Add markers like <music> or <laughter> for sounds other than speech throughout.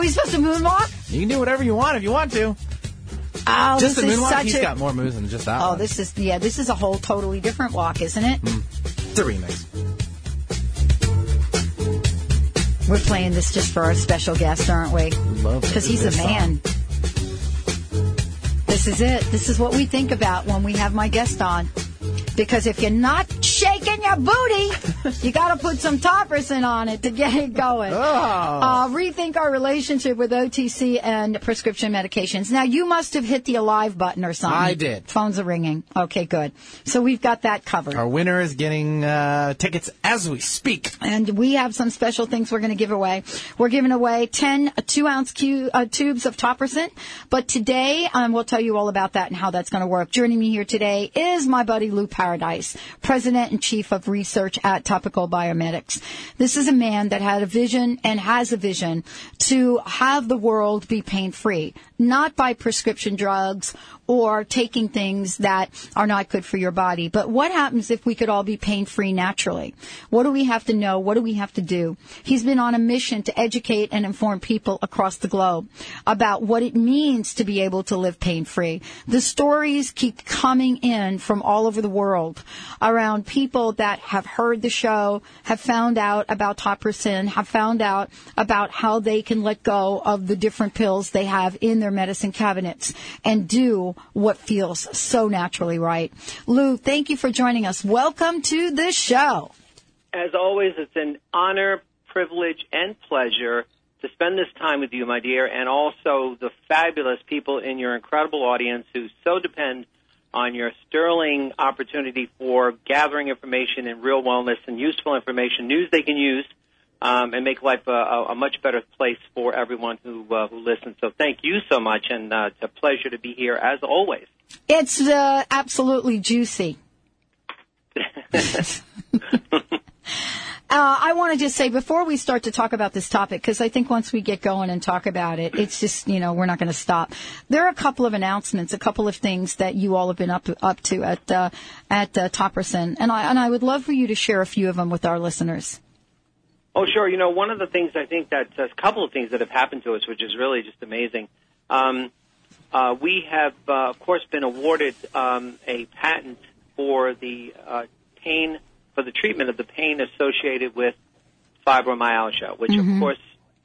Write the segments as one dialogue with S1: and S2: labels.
S1: Oh, he's supposed to moonwalk?
S2: You can do whatever you want if you want to.
S1: Oh,
S2: just
S1: this
S2: the
S1: is
S2: moonwalk,
S1: such
S2: he's
S1: a.
S2: got more moves than just that
S1: oh,
S2: one.
S1: this is yeah. This is a whole totally different walk, isn't it? Hmm.
S2: It's a remix.
S1: We're playing this just for our special guest, aren't we?
S2: Love
S1: Because he's a man. This is it. This is what we think about when we have my guest on. Because if you're not shaking your booty, <laughs> <laughs> you got to put some topricin on it to get it going. Uh, rethink our relationship with OTC and prescription medications. Now, you must have hit the alive button or something.
S2: I did.
S1: Phones are ringing. Okay, good. So we've got that covered.
S2: Our winner is getting uh, tickets as we speak.
S1: And we have some special things we're going to give away. We're giving away 10 two ounce cu- uh, tubes of Topricin. But today, um, we'll tell you all about that and how that's going to work. Joining me here today is my buddy Lou Paradise, President and Chief of Research at Topical Biomedics. This is a man that had a vision and has a vision to have the world be pain free, not by prescription drugs or taking things that are not good for your body. But what happens if we could all be pain free naturally? What do we have to know? What do we have to do? He's been on a mission to educate and inform people across the globe about what it means to be able to live pain free. The stories keep coming in from all over the world around people that have heard the show, have found out about Topricin, have found out about how they can let go of the different pills they have in their medicine cabinets and do what feels so naturally right. Lou, thank you for joining us. Welcome to the show.
S3: As always, it's an honor, privilege, and pleasure to spend this time with you, my dear, and also the fabulous people in your incredible audience who so depend on your sterling opportunity for gathering information and real wellness and useful information, news they can use, um, and make life a, a, much better place for everyone who uh, who listens. So thank you so much, and uh, it's a pleasure to be here as always.
S1: It's uh, absolutely juicy. <laughs> <laughs> Uh, I want to just say before we start to talk about this topic, because I think once we get going and talk about it, it's just you know we're not going to stop. There are a couple of announcements, a couple of things that you all have been up up to at uh, at uh, Topricin, and I and I would love for you to share a few of them with our listeners.
S3: Oh, sure. You know, one of the things I think that a couple of things that have happened to us, which is really just amazing. Um, uh, we have, uh, of course, been awarded um, a patent for the uh, pain for the treatment of the pain associated with fibromyalgia, which,
S4: Mhm.
S3: of course,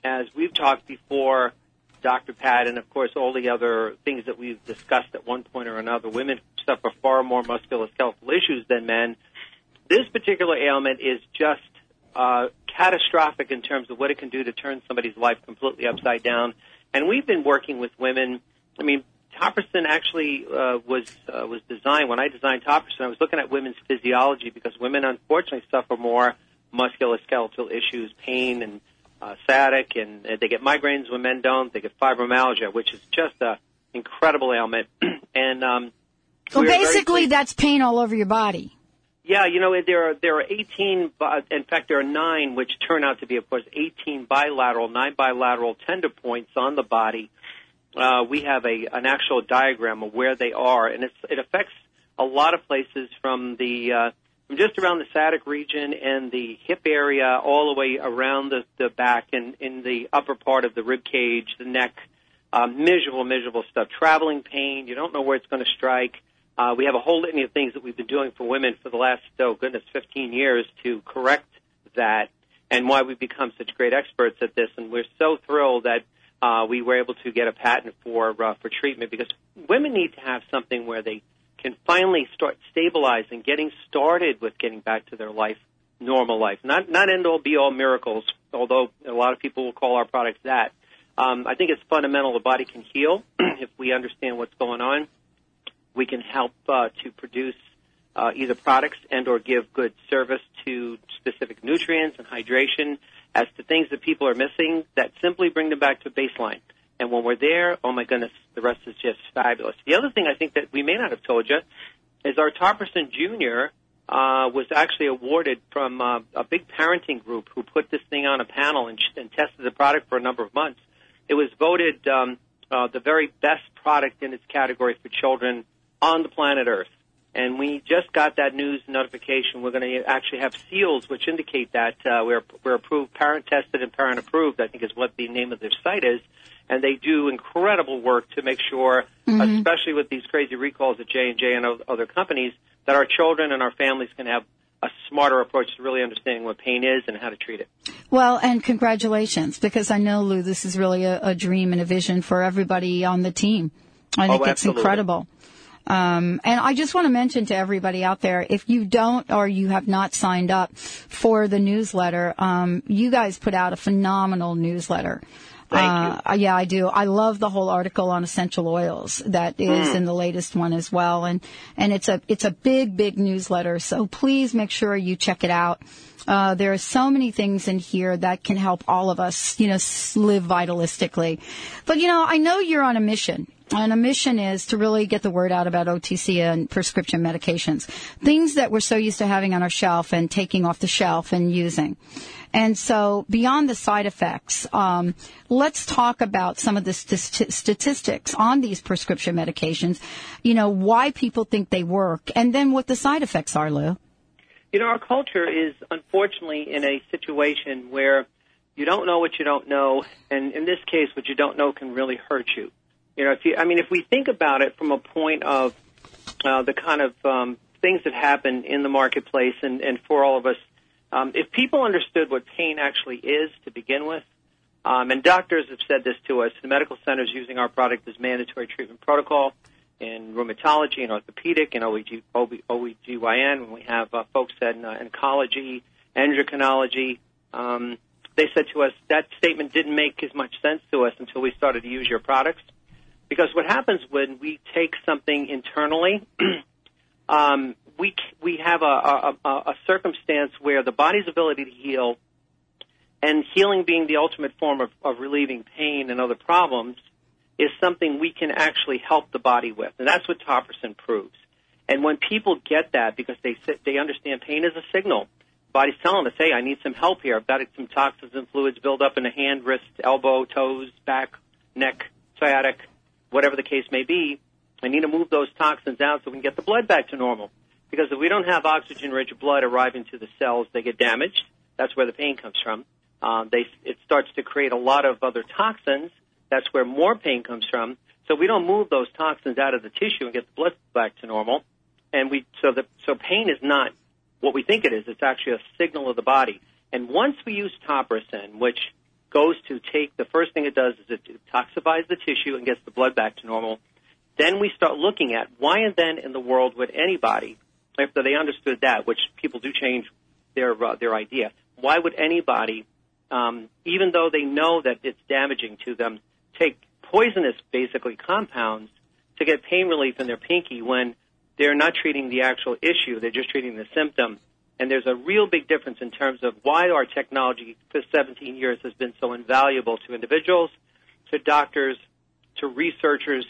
S3: as we've talked before, Dr. Pat, and of course all the other things that we've discussed at one point or another, women suffer far more musculoskeletal issues than men. This particular ailment is just uh, catastrophic in terms of what it can do to turn somebody's life completely upside down. And we've been working with women. I mean, Topricin actually uh, was uh, was designed when I designed Topricin. I was looking at women's physiology because women unfortunately suffer more musculoskeletal issues, pain and uh, sciatic, and uh, they get migraines when men don't. They get fibromyalgia, which is just a incredible ailment. <clears throat> and um,
S1: So
S3: very
S1: basically, that's pain all over your body.
S3: yeah, you know there are there are 18. bi- In fact, there are nine, which turn out to be, of course, 18 bilateral, nine bilateral tender points on the body. Uh, we have a an actual diagram of where they are, and it's, it affects a lot of places from the uh, from just around the sciatic region and the hip area, all the way around the, the back and in the upper part of the rib cage, the neck. Um, miserable, miserable stuff. Traveling pain. You don't know where it's going to strike. Uh, we have a whole litany of things that we've been doing for women for the last, oh goodness, 15 years to correct that and why we've become such great experts at this. And we're so thrilled that uh, we were able to get a patent for uh, for treatment because women need to have something where they can finally start stabilizing, getting started with getting back to their life, normal life. Not not end all be all miracles, although a lot of people will call our products that. Um, I think it's fundamental. The body can heal <clears throat> if we understand what's going on. We can help uh, to produce uh, either products and or give good service to specific nutrients and hydration as to things that people are missing that simply bring them back to baseline. And when we're there, oh my goodness, the rest is just fabulous. The other thing I think that we may not have told you is our Topricin Junior uh, was actually awarded from uh, a big parenting group who put this thing on a panel and, and tested the product for a number of months. It was voted um, uh, the very best product in its category for children on the planet Earth. And we just got that news notification. We're going to actually have seals which indicate that uh, we're, we're approved, parent tested and parent approved, I think is what the name of their site is. And they do incredible work to make sure,
S1: Mm-hmm.
S3: especially with these crazy recalls at J&J and other companies, that our children and our families can have a smarter approach to really understanding what pain is and how to treat it.
S1: Well, and congratulations, because I know, Lou, this is really a, a dream and a vision for everybody on the team. I think
S3: Oh,
S1: it's incredible. Um, and I just want to mention to everybody out there, if you don't or you have not signed up for the newsletter, um, you guys put out a phenomenal newsletter.
S3: Thank
S1: uh, Yeah, I do. I love the whole article on essential oils that is
S3: Hmm.
S1: in the latest one as well, and and it's a it's a big big newsletter. So please make sure you check it out. Uh, there are so many things in here that can help all of us, you know, live vitalistically. But you know, I know you're on a mission. And a mission is to really get the word out about OTC and prescription medications. Things that we're so used to having on our shelf and taking off the shelf and using. And so beyond the side effects, um, let's talk about some of the st- statistics on these prescription medications, you know, why people think they work, and then what the side effects are, Lou.
S3: You know, our culture is unfortunately in a situation where you don't know what you don't know, and in this case, what you don't know can really hurt you. You know, if you, I mean, if we think about it from a point of uh, the kind of um, things that happen in the marketplace, and, and for all of us, um, if people understood what pain actually is to begin with, um, and doctors have said this to us, the medical centers using our product as mandatory treatment protocol in rheumatology and orthopedic and OEG, OB, OBGYN. When we have uh, folks in uh, oncology, endocrinology, um, they said to us that statement didn't make as much sense to us until we started to use your products. Because what happens when we take something internally, <clears throat> um, we we have a, a, a, circumstance where the body's ability to heal, and healing being the ultimate form of, of relieving pain and other problems, is something we can actually help the body with, and that's what Topricin proves. And when people get that, because they they understand pain is a signal, body's telling us, "Hey, I need some help here. I've got some toxins and fluids build up in the hand, wrist, elbow, toes, back, neck, sciatic, whatever the case may be. I need to move those toxins out so we can get the blood back to normal. Because if we don't have oxygen-rich blood arriving to the cells, they get damaged. That's where the pain comes from. Um, they, it starts to create a lot of other toxins. That's where more pain comes from. So we don't move those toxins out of the tissue and get the blood back to normal. And we so the so pain is not what we think it is. It's actually a signal of the body. And once we use Topricin, which goes to take the first thing it does is it detoxifies the tissue and gets the blood back to normal. Then we start looking at why and then in the world would anybody, after they understood that, which people do change their uh, their idea, why would anybody, um, even though they know that it's damaging to them, take poisonous basically compounds to get pain relief in their pinky when they're not treating the actual issue, they're just treating the symptom. And there's a real big difference in terms of why our technology for 17 years has been so invaluable to individuals, to doctors, to researchers,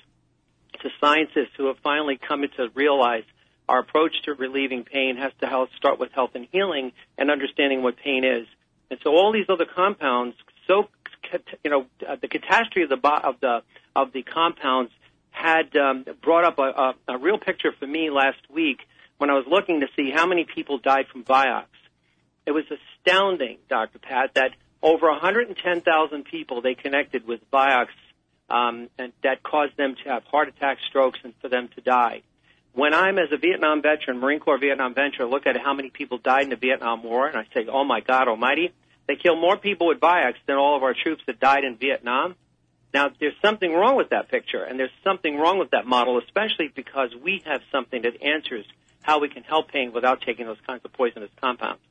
S3: to scientists who have finally come to realize our approach to relieving pain has to start with health and healing and understanding what pain is. And so all these other compounds, so you know, the catastrophe of the of the of the compounds had um, brought up a, a, a real picture for me last week when I was looking to see how many people died from Vioxx. It was astounding, Dr. Pat, that over 110,000 people they connected with Vioxx um, and that caused them to have heart attacks, strokes, and for them to die. When I'm as a Vietnam veteran, Marine Corps Vietnam veteran, look at how many people died in the Vietnam War, and I say, oh my God Almighty, they killed more people with Vioxx than all of our troops that died in Vietnam. Now, there's something wrong with that picture, and there's something wrong with that model, especially because we have something that answers how we can help pain without taking those kinds of poisonous compounds.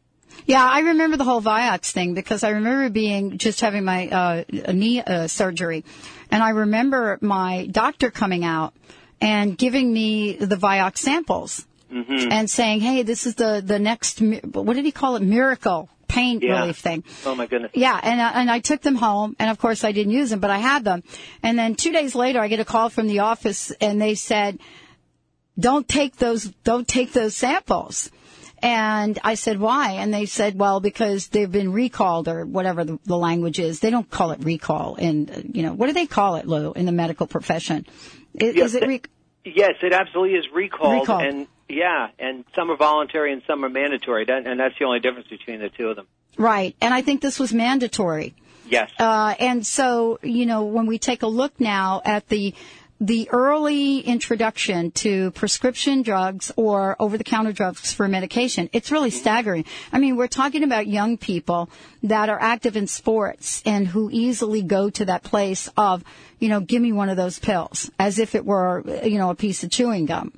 S1: Yeah, I remember the whole Vioxx thing because I remember being just having my uh, knee uh, surgery, and I remember my doctor coming out and giving me the Vioxx samples
S3: Mm-hmm.
S1: and saying, "Hey, this is the the next what did he call it? Miracle pain
S3: Yeah.
S1: relief thing."
S3: Oh my goodness.
S1: Yeah, and uh, and I took them home, and of course I didn't use them, but I had them. And then two days later, I get a call from the office, and they said, "Don't take those, don't take those samples." And I said, "Why?" And they said, "Well, because they've been recalled, or whatever the, the language is. They don't call it recall, and you know what do they call it, Lou, in the medical profession? Is,
S3: Yeah,
S1: is it
S3: Yes, it absolutely is recalled,
S1: Recalled.
S3: and Yeah, and some are voluntary and some are mandatory, and that's the only difference between the two of them.
S1: Right. And I think this was mandatory.
S3: Yes.
S1: Uh, and so, you know, when we take a look now at the the early introduction to prescription drugs or over-the-counter drugs for medication, it's really staggering. I mean, we're talking about young people that are active in sports and who easily go to that place of, you know, give me one of those pills as if it were, you know, a piece of chewing gum,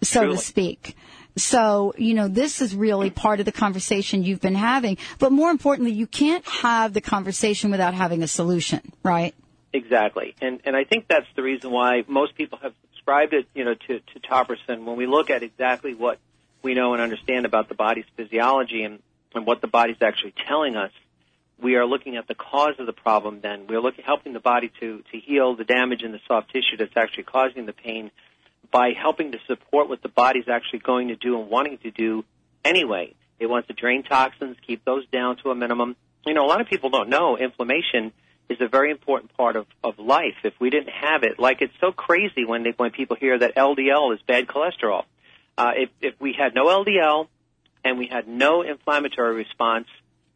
S1: so to speak. So, you know, this is really part of the conversation you've been having. But more importantly, you can't have the conversation without having a solution, right?
S3: Exactly, and and I think that's the reason why most people have subscribed it, you know, to to Topricin. When we look at exactly what we know and understand about the body's physiology and and what the body's actually telling us, we are looking at the cause of the problem. Then we're looking helping the body to to heal the damage in the soft tissue that's actually causing the pain by helping to support what the body's actually going to do and wanting to do anyway. It wants to drain toxins, keep those down to a minimum. You know, a lot of people don't know inflammation is a very important part of, of life. If we didn't have it, like it's so crazy when they, when people hear that LDL is bad cholesterol. Uh, if, if we had no LDL and we had no inflammatory response,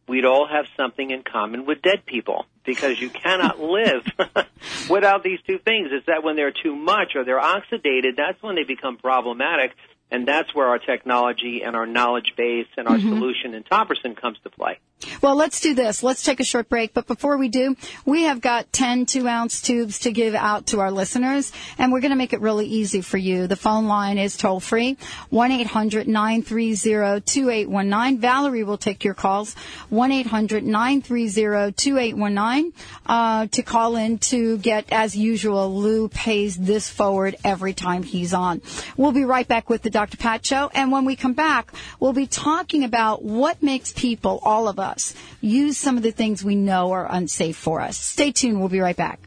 S3: we'd all have something in common with dead people because you cannot <laughs> live <laughs> without these two things. It's that when they're too much or they're oxidated, that's when they become problematic. And that's where our technology and our knowledge base and our solution in Topricin comes to play.
S1: Well, let's do this. Let's take a short break. But before we do, we have got 10 two ounce tubes to give out to our listeners, and we're going to make it really easy for you. The phone line is toll free 1 800 930 2819. Valerie will take your calls 1 800 930 2819 uh, to call in to get, as usual, Lou pays this forward every time he's on. We'll be right back with the Dr. Pat Show, and when we come back, we'll be talking about what makes people, all of us, use some of the things we know are unsafe for us. Stay tuned. We'll be right back.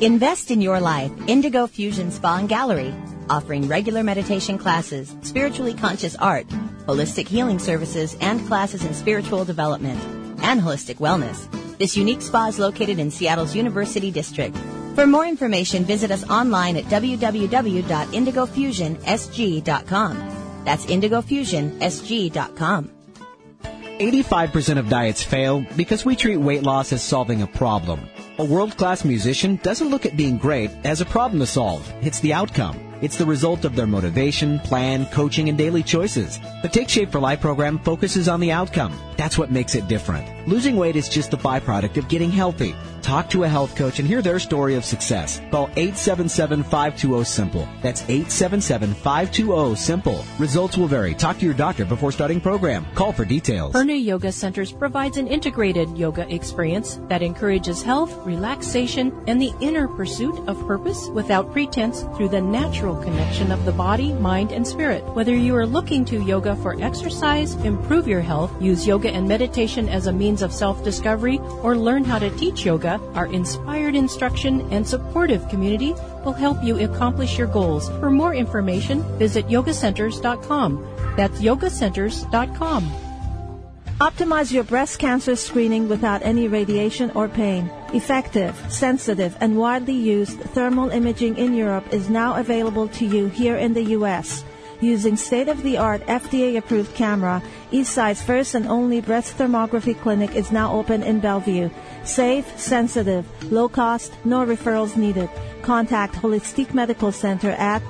S5: Invest in your life. Indigo Fusion Spa and Gallery, offering regular meditation classes, spiritually conscious art, holistic healing services, and classes in spiritual development and holistic wellness. This unique spa is located in Seattle's University District. For more information, visit us online at www.indigofusionsg.com. That's indigofusionsg.com.
S2: 85% of diets fail because we treat weight loss as solving a problem. A world-class musician doesn't look at being great as a problem to solve. It's the outcome. It's the result of their motivation, plan, coaching, and daily choices. The Take Shape for Life program focuses on the outcome. That's what makes it different. Losing weight is just the byproduct of getting healthy. Talk to a health coach and hear their story of success. Call 877-520-SIMPLE. That's 877-520-SIMPLE. Results will vary. Talk to your doctor before starting program. Call for details.
S6: Purna Yoga Centers provides an integrated yoga experience that encourages health, relaxation, and the inner pursuit of purpose without pretense through the natural connection of the body, mind, and spirit. Whether you are looking to yoga for exercise, improve your health, use yoga and meditation as a means of self-discovery, or learn how to teach yoga, our inspired instruction and supportive community will help you accomplish your goals. For more information, visit yogacenters.com. That's yogacenters.com.
S7: Optimize your breast cancer screening without any radiation or pain. Effective, sensitive, and widely used thermal imaging in Europe is now available to you here in the U.S. Using state-of-the-art FDA-approved camera, Eastside's first and only breast thermography clinic is now open in Bellevue. Safe, sensitive, low cost, no referrals needed. Contact Holistic Medical Center at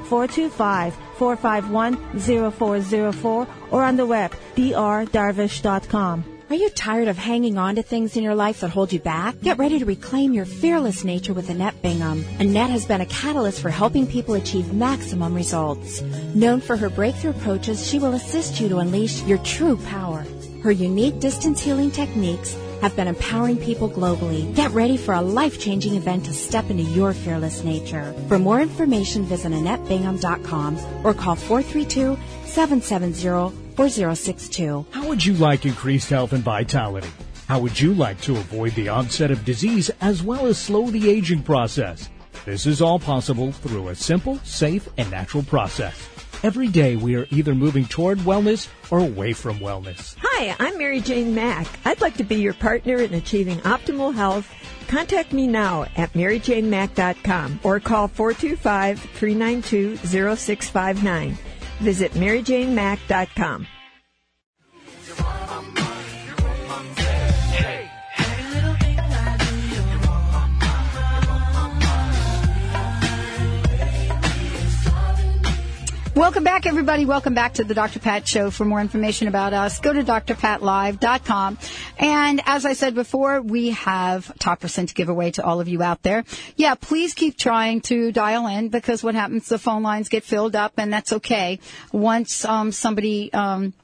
S7: 425-451-0404 or on the web drdarvish.com.
S8: Are you tired of hanging on to things in your life that hold you back? Get ready to reclaim your fearless nature with Annette Bingham. Annette has been a catalyst for helping people achieve maximum results. Known for her breakthrough approaches, she will assist you to unleash your true power. Her unique distance healing techniques have been empowering people globally. Get ready for a life-changing event to step into your fearless nature. For more information, visit AnnetteBingham.com or call 432 770 4062.
S9: How would you like increased health and vitality? How would you like to avoid the onset of disease as well as slow the aging process? This is all possible through a simple, safe, and natural process. Every day we are either moving toward wellness or away from wellness.
S7: Hi,
S10: I'm Mary Jane Mack. I'd like to be your partner in achieving optimal health. Contact me now at maryjanemack.com or call 425-392-0659. Visit maryjanemack.com.
S1: Welcome back, everybody. Welcome back to the Dr. Pat Show. For more information about us, go to drpatlive.com. And as I said before, we have Topricin to give away to all of you out there. Yeah, please keep trying to dial in because what happens, the phone lines get filled up and that's okay. Once um, somebody um,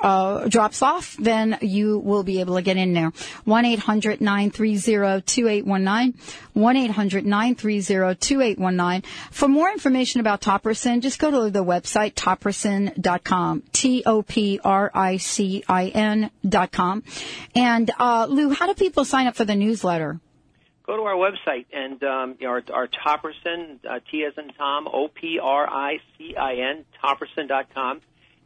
S1: uh, drops off, then you will be able to get in there. 1-800-930-2819. 1-800-930-2819. For more information about Topricin, just go to the website, topricin.com. T-O-P-R-I-C-I-N dot com. And, uh, Lou, how do people sign up for the newsletter?
S3: Go to our website and um, our, our Topricin, uh, T as in Tom, O P R I C I N, Topricin.com,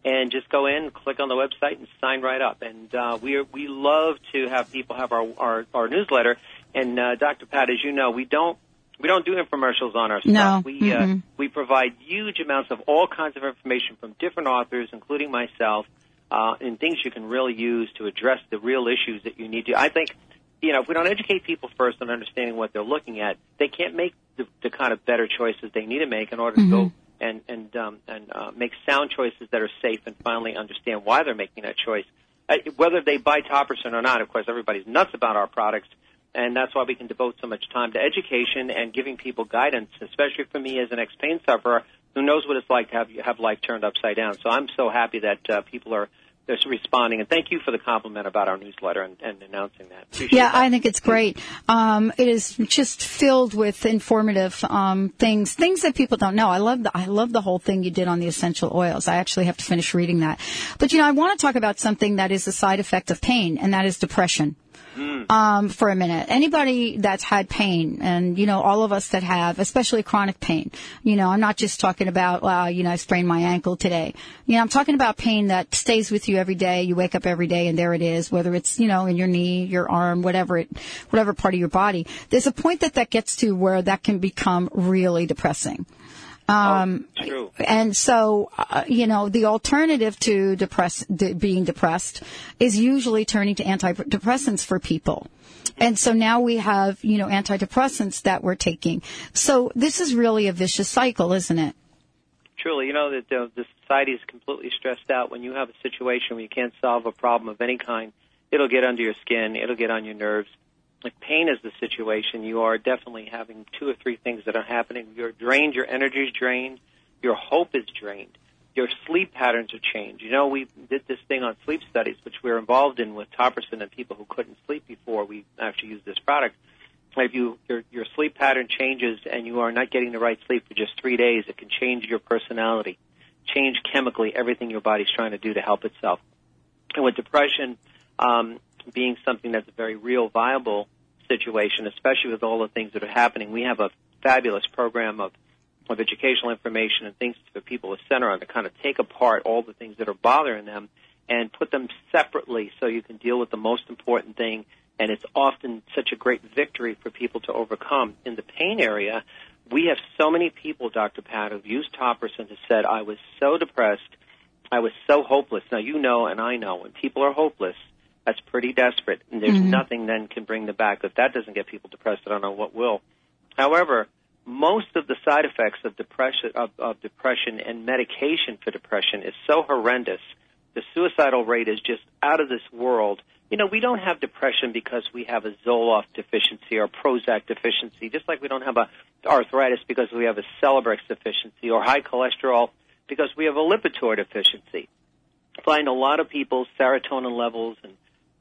S3: and just go in, click on the website, and sign right up. And uh, we are, we love to have people have our our, our newsletter. And uh, Dr. Pat, as you know, we don't we don't do infomercials on our stuff.
S1: No.
S3: We uh,
S1: Mm-mm.
S3: we provide huge amounts of all kinds of information from different authors, including myself, uh, and things you can really use to address the real issues that you need to. I think, you know, if we don't educate people first on understanding what they're looking at, they can't make the, the kind of better choices they need to make in order to go and and um, and uh, make sound choices that are safe, and finally understand why they're making that choice. Uh, whether they buy Topricin or not, of course, everybody's nuts about our products and that's why we can devote so much time to education and giving people guidance, especially for me as an ex-pain sufferer who knows what it's like to have have life turned upside down. So I'm so happy that uh, people are they're responding, and thank you for the compliment about our newsletter and, and announcing that. Appreciate
S1: Yeah,
S3: that.
S1: I think it's great. Um, it is just filled with informative um, things, things that people don't know. I love the I love the whole thing you did on the essential oils. I actually have to finish reading that. But you know, I want to talk about something that is a side effect of pain, and that is depression. Um, for a minute, anybody that's had pain, and you know, all of us that have, especially chronic pain. You know, I'm not just talking about, uh, you know, I sprained my ankle today. You know, I'm talking about pain that stays with you every day. You wake up every day, and there it is. Whether it's you know in your knee, your arm, whatever it, whatever part of your body. There's a point that that gets to where that can become really depressing. Um,
S3: True.
S1: and so, uh, you know, the alternative to depress, de- being depressed is usually turning to antidepressants for people. And so now we have, you know, antidepressants that we're taking. So this is really a vicious cycle, isn't it?
S3: Truly, you know that the, the society is completely stressed out. When you have a situation where you can't solve a problem of any kind, it'll get under your skin. It'll get on your nerves. Like pain is the situation. You are definitely having two or three things that are happening. You're drained. Your energy is drained. Your hope is drained. Your sleep patterns are changed. You know, we did this thing on sleep studies, which we're involved in with Topricin and people who couldn't sleep before we actually used this product. If you your your sleep pattern changes and you are not getting the right sleep for just three days, it can change your personality, change chemically everything your body's trying to do to help itself. And with depression um, being something that's a very real, viable situation, especially with all the things that are happening, we have a fabulous program of of educational information and things for people to center on to kind of take apart all the things that are bothering them and put them separately so you can deal with the most important thing. And it's often such a great victory for people to overcome. In the pain area, we have so many people, Dr. Pat, who've used Topricin who said, I was so depressed, I was so hopeless. Now, you know and I know when people are hopeless, that's pretty desperate, and there's
S1: Mhm.
S3: nothing then can bring them back. If that doesn't get people depressed, I don't know what will. However, most of the side effects of depression of, of depression and medication for depression is so horrendous. The suicidal rate is just out of this world. You know, we don't have depression because we have a Zoloft deficiency or Prozac deficiency, just like we don't have a arthritis because we have a Celebrex deficiency or high cholesterol because we have a Lipitor deficiency. Find a lot of people's serotonin levels and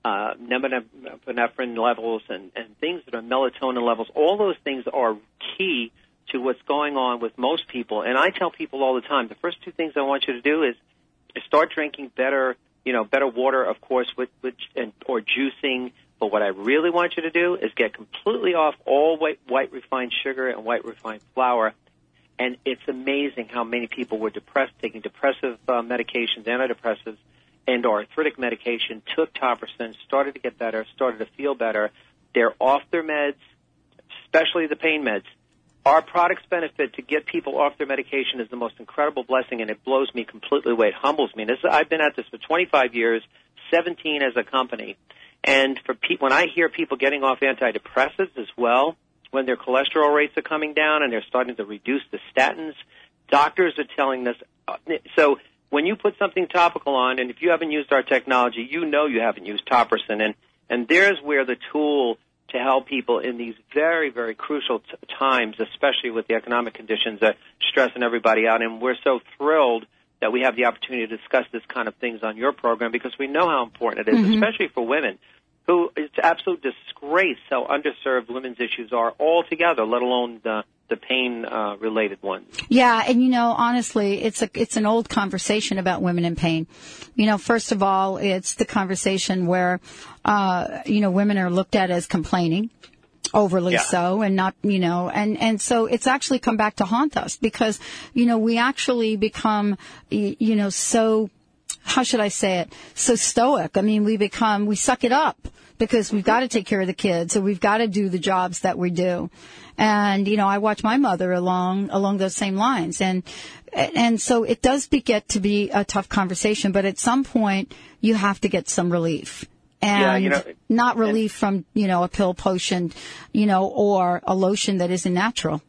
S3: uh, norepinephrine levels and, and things that are melatonin levels, all those things are key to what's going on with most people. And I tell people all the time, the first two things I want you to do is, start drinking better, you know, better water, of course, with, with and, or juicing. But what I really want you to do is get completely off all white, white refined sugar and white refined flour. And it's amazing how many people were depressed, taking depressive uh, medications, antidepressants, and arthritic medication, took Topricin, started to get better, started to feel better. They're off their meds, especially the pain meds. Our product's benefit to get people off their medication is the most incredible blessing, and it blows me completely away. It humbles me. This, I've been at this for 25 years, 17 as a company, and for pe- when I hear people getting off antidepressants as well, when their cholesterol rates are coming down and they're starting to reduce the statins, doctors are telling us. uh, So when you put something topical on, and if you haven't used our technology, you know you haven't used Topricin, and and there's where the tool to help people in these very very crucial t- times, especially with the economic conditions that stressing everybody out, and we're so thrilled that we have the opportunity to discuss this kind of things on your program because we know how important it is,
S1: Mhm.
S3: especially for women who it's absolute disgrace how underserved women's issues are altogether, let alone the the pain uh, related ones.
S1: Yeah, and you know, honestly, it's a it's an old conversation about women in pain. You know, first of all, it's the conversation where uh, you know women are looked at as complaining, overly
S11: Yeah.
S1: so, and not you know, and and so it's actually come back to haunt us because you know we actually become you know so how should I say it so stoic. I mean, we become we suck it up because we've got to take care of the kids, so we've got to do the jobs that we do. And you know, I watch my mother along along those same lines, and and so it does be, get to be a tough conversation. But at some point, you have to get some relief, and
S3: Yeah, you know,
S1: not relief from you know a pill potion, you know, or a lotion that isn't natural.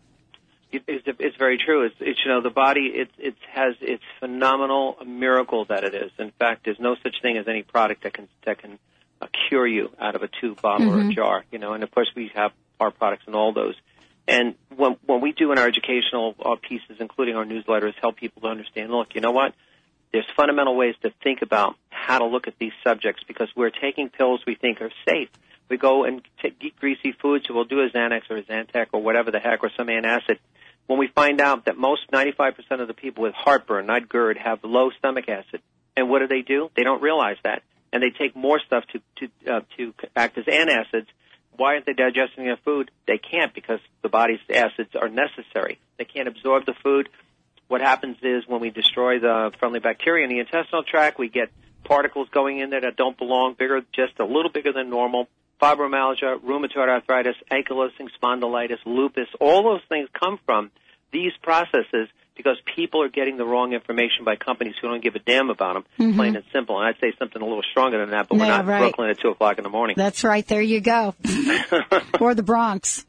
S3: It, it's, it's very true. It's, it's you know the body. It it has its phenomenal miracle that it is. In fact, there's no such thing as any product that can that can uh, cure you out of a tube, bottle, or a
S11: Mhm.
S3: jar. You know, and of course we have our products in all those. And when when we do in our educational uh, pieces, including our newsletters, help people to understand. Look, you know what? There's fundamental ways to think about how to look at these subjects because we're taking pills we think are safe. We go and take, eat greasy foods, so we'll do a Xanax or a Zantac or whatever the heck, or some antacid. When we find out that most 95% of the people with heartburn, not GERD, have low stomach acid, and what do they do? They don't realize that, and they take more stuff to to uh, to act as antacids. Why aren't they digesting their food? They can't because the body's acids are necessary. They can't absorb the food. What happens is when we destroy the friendly bacteria in the intestinal tract, we get particles going in there that don't belong, bigger, just a little bigger than normal. Fibromyalgia, rheumatoid arthritis, ankylosing spondylitis, lupus, all those things come from these processes because people are getting the wrong information by companies who don't give a damn about them,
S1: Mhm.
S3: plain and simple. And I'd say something a little stronger than that, but we're not
S1: right.
S3: in Brooklyn at 2 o'clock in the morning.
S1: That's right. There you go. <laughs> or the Bronx.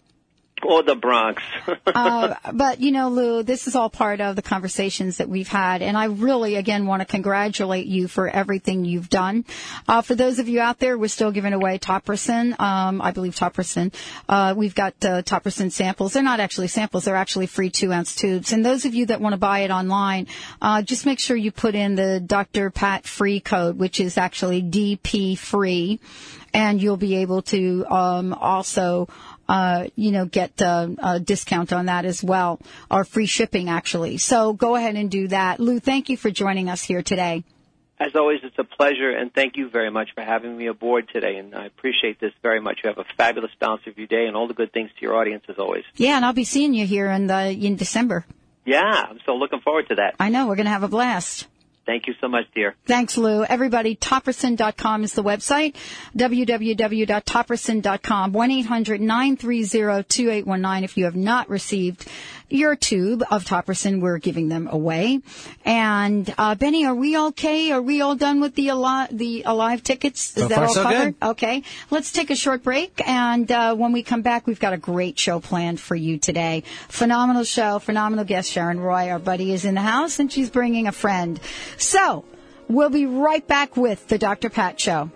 S3: Or the Bronx. <laughs>
S1: uh, but you know, Lou, this is all part of the conversations that we've had, and I really, again, want to congratulate you for everything you've done. Uh, for those of you out there, we're still giving away Topricin. Um, I believe Topricin. Uh, we've got uh, Topricin samples. They're not actually samples; they're actually free two ounce tubes. And those of you that want to buy it online, uh, just make sure you put in the Dr. Pat free code, which is actually DP free, and you'll be able to um, also uh, you know, get uh, a discount on that as well, or free shipping actually. So go ahead and do that. Lou, thank you for joining us here today.
S3: As always, it's a pleasure, and thank you very much for having me aboard today. And I appreciate this very much. You have a fabulous balance of your day, and all the good things to your audience as always.
S1: Yeah, and I'll be seeing you here in the in December.
S3: Yeah, I'm so looking forward to that.
S1: I know we're going to have a blast.
S3: Thank you so much, dear.
S1: Thanks, Lou. Everybody, Topricin.com is the website. www.topricin.com. 1-800-930-2819 if you have not received your tube of Topricin. We're giving them away. And, uh, Benny, are we okay? Are we all done with the alive, the alive tickets? Is
S2: So
S1: that
S2: far,
S1: all
S2: so
S1: covered?
S2: good.
S1: Okay. Let's take a short break. And, uh, when we come back, we've got a great show planned for you today. Phenomenal show, phenomenal guest Sharon Roy. Our buddy is in the house and she's bringing a friend. So, we'll be right back with the Dr. Pat Show.